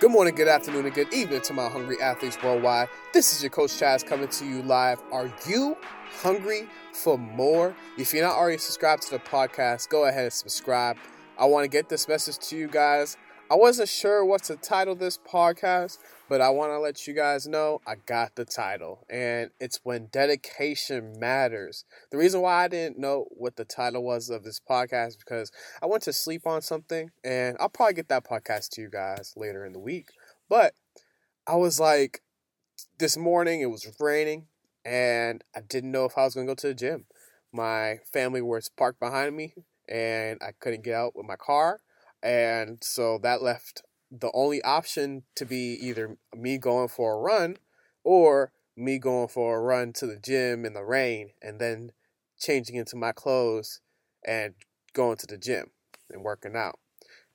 Good morning, good afternoon, and good evening to my hungry athletes worldwide. This is your Coach Chaz coming to you live. Are you hungry for more? If you're not already subscribed to the podcast, go ahead and subscribe. I want to get this message to you guys. I wasn't sure what to title this podcast, but I want to let you guys know I got the title, and it's When Dedication Matters. The reason why I didn't know what the title was of this podcast because I went to sleep on something, and I'll probably get that podcast to you guys later in the week. But I was like, this morning it was raining, and I didn't know if I was going to go to the gym. My family was parked behind me, and I couldn't get out with my car. And so that left the only option to be either me going for a run or me going for a run to the gym in the rain and then changing into my clothes and going to the gym and working out.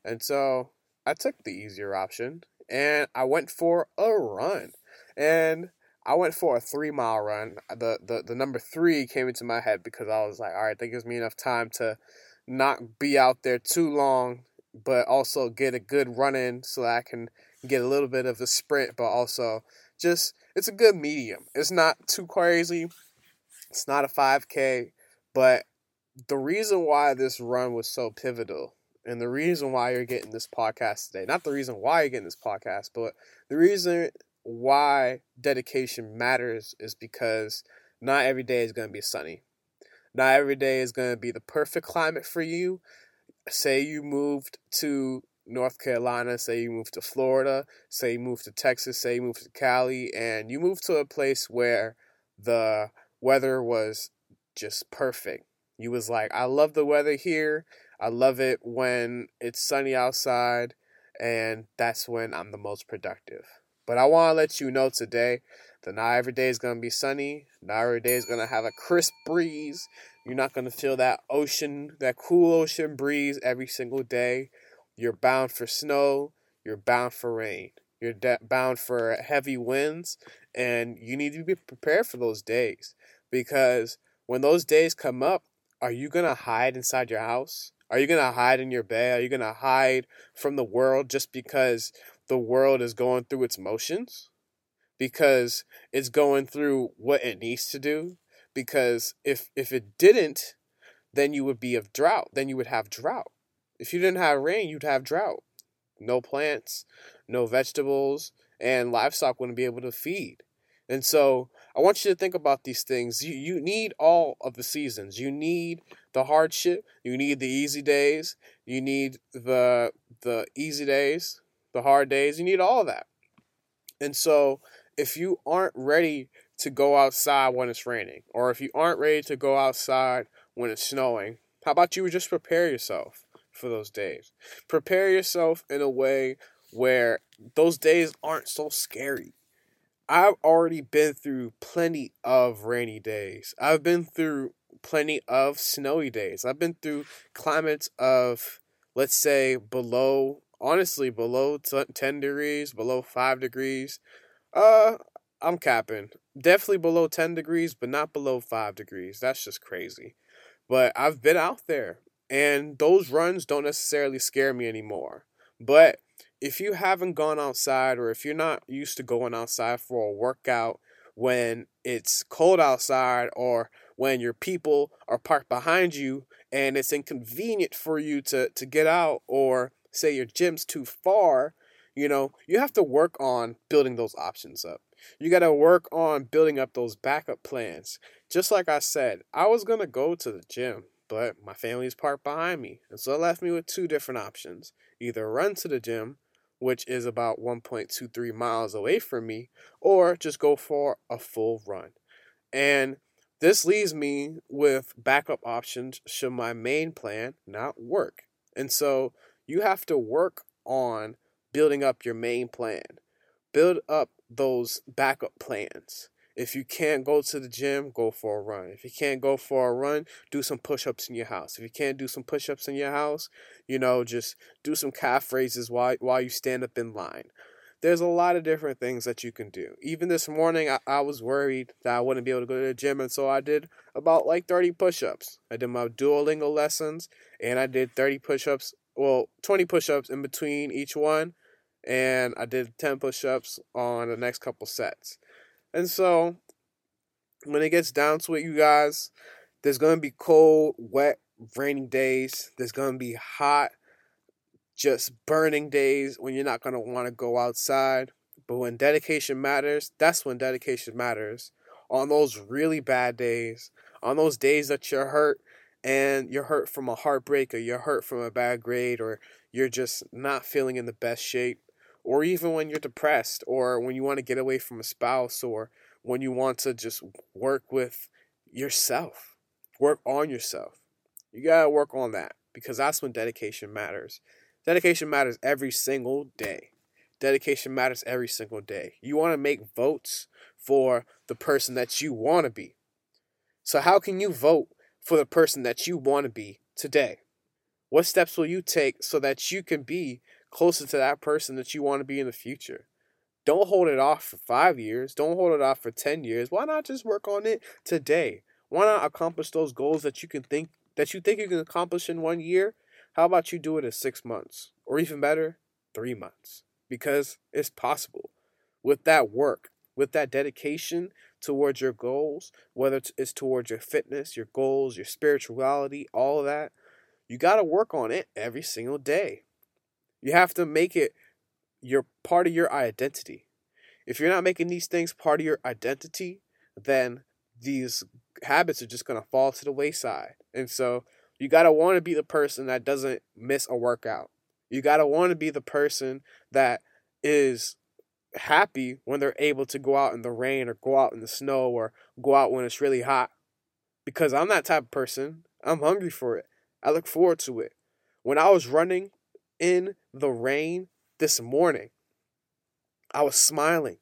And so I took the easier option and I went for a run. And I went for a three mile run. The, the the number three came into my head because I was like, all right, that gives me enough time to not be out there too long but also get a good run in so I can get a little bit of the sprint, but also just it's a good medium. It's not too crazy. It's not a 5K, but the reason why this run was so pivotal and the reason why you're getting this podcast today, not the reason why you're getting this podcast, but the reason why dedication matters is because not every day is going to be sunny. Not every day is going to be the perfect climate for you say you moved to North Carolina, say you moved to Florida, say you moved to Texas, say you moved to Cali, and you moved to a place where the weather was just perfect. You was like, I love the weather here. I love it when it's sunny outside, and that's when I'm the most productive. But I want to let you know today that not every day is going to be sunny. Not every day is going to have a crisp breeze. You're not going to feel that ocean, that cool ocean breeze every single day. You're bound for snow. You're bound for rain. You're de- bound for heavy winds. And you need to be prepared for those days. Because when those days come up, are you going to hide inside your house? Are you going to hide in your bed? Are you going to hide from the world just because the world is going through its motions? Because it's going through what it needs to do? because if if it didn't, then you would be of drought. Then you would have drought. If you didn't have rain, you'd have drought. No plants, no vegetables, and livestock wouldn't be able to feed. And so I want you to think about these things. You, you need all of the seasons. You need the hardship. You need the easy days. You need the the easy days, the hard days. You need all of that. And so if you aren't ready to go outside when it's raining, or if you aren't ready to go outside when it's snowing, how about you just prepare yourself for those days? Prepare yourself in a way where those days aren't so scary. I've already been through plenty of rainy days. I've been through plenty of snowy days. I've been through climates of, let's say, below, honestly, below 10 degrees, below 5 degrees. Uh, I'm capping. Definitely below 10 degrees, but not below 5 degrees. That's just crazy. But I've been out there, and those runs don't necessarily scare me anymore. But if you haven't gone outside, or if you're not used to going outside for a workout when it's cold outside, or when your people are parked behind you and it's inconvenient for you to, to get out, or say your gym's too far, you know, you have to work on building those options up. You got to work on building up those backup plans. Just like I said, I was going to go to the gym, but my family's parked behind me. And so it left me with two different options either run to the gym, which is about 1.23 miles away from me, or just go for a full run. And this leaves me with backup options should my main plan not work. And so you have to work on building up your main plan. Build up those backup plans. If you can't go to the gym, go for a run. If you can't go for a run, do some push ups in your house. If you can't do some push ups in your house, you know, just do some calf raises while, while you stand up in line. There's a lot of different things that you can do. Even this morning, I, I was worried that I wouldn't be able to go to the gym, and so I did about like 30 push ups. I did my Duolingo lessons, and I did 30 push ups, well, 20 push ups in between each one, and I did 10 push ups on the next couple sets. And so, when it gets down to it, you guys, there's going to be cold, wet, raining days. There's going to be hot, just burning days when you're not going to want to go outside. But when dedication matters, that's when dedication matters. On those really bad days, on those days that you're hurt and you're hurt from a heartbreak or you're hurt from a bad grade or you're just not feeling in the best shape, or even when you're depressed or when you want to get away from a spouse or when you want to just work with yourself, work on yourself. You got to work on that because that's when dedication matters. Dedication matters every single day. Dedication matters every single day. You want to make votes for the person that you want to be. So, how can you vote for the person that you want to be today? What steps will you take so that you can be closer to that person that you want to be in the future. Don't hold it off for five years. Don't hold it off for 10 years. Why not just work on it today? Why not accomplish those goals that you can think that you think you can accomplish in one year? How about you do it in six months? Or even better, three months. Because it's possible. With that work, with that dedication towards your goals, whether it's towards your fitness, your goals, your spirituality, all that, you got to work on it every single day. You have to make it your part of your identity. If you're not making these things part of your identity, then these habits are just going to fall to the wayside. And so you got to want to be the person that doesn't miss a workout. You got to want to be the person that is happy when they're able to go out in the rain or go out in the snow or go out when it's really hot. Because I'm that type of person. I'm hungry for it. I look forward to it. When I was running in the rain this morning, I was smiling.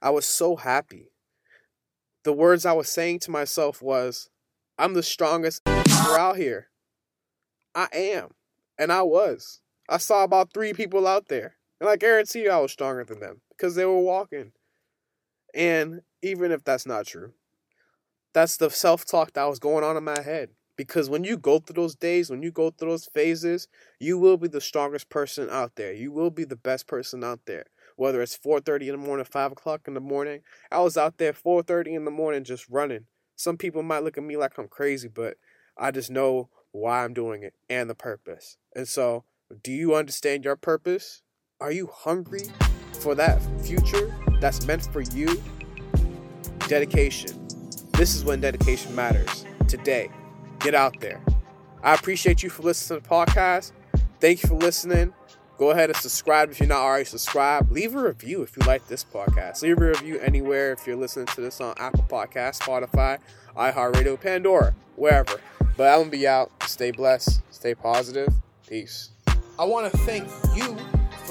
I was so happy. The words I was saying to myself was, I'm the strongest out here. I am. And I was. I saw about three people out there. And I guarantee you I was stronger than them because they were walking. And even if that's not true, that's the self talk that was going on in my head. Because when you go through those days, when you go through those phases, you will be the strongest person out there. You will be the best person out there. Whether it's 4:30 in the morning, 5 o'clock in the morning. I was out there 4:30 in the morning just running. Some people might look at me like I'm crazy, but I just know why I'm doing it and the purpose. And so, do you understand your purpose? Are you hungry for that future that's meant for you? Dedication. This is when dedication matters. Today. Get out there. I appreciate you for listening to the podcast. Thank you for listening. Go ahead and subscribe if you're not already subscribed. Leave a review if you like this podcast. Leave a review anywhere if you're listening to this on Apple Podcasts, Spotify, iHeartRadio, Pandora, wherever. But I'm going to be out. Stay blessed. Stay positive. Peace. I want to thank you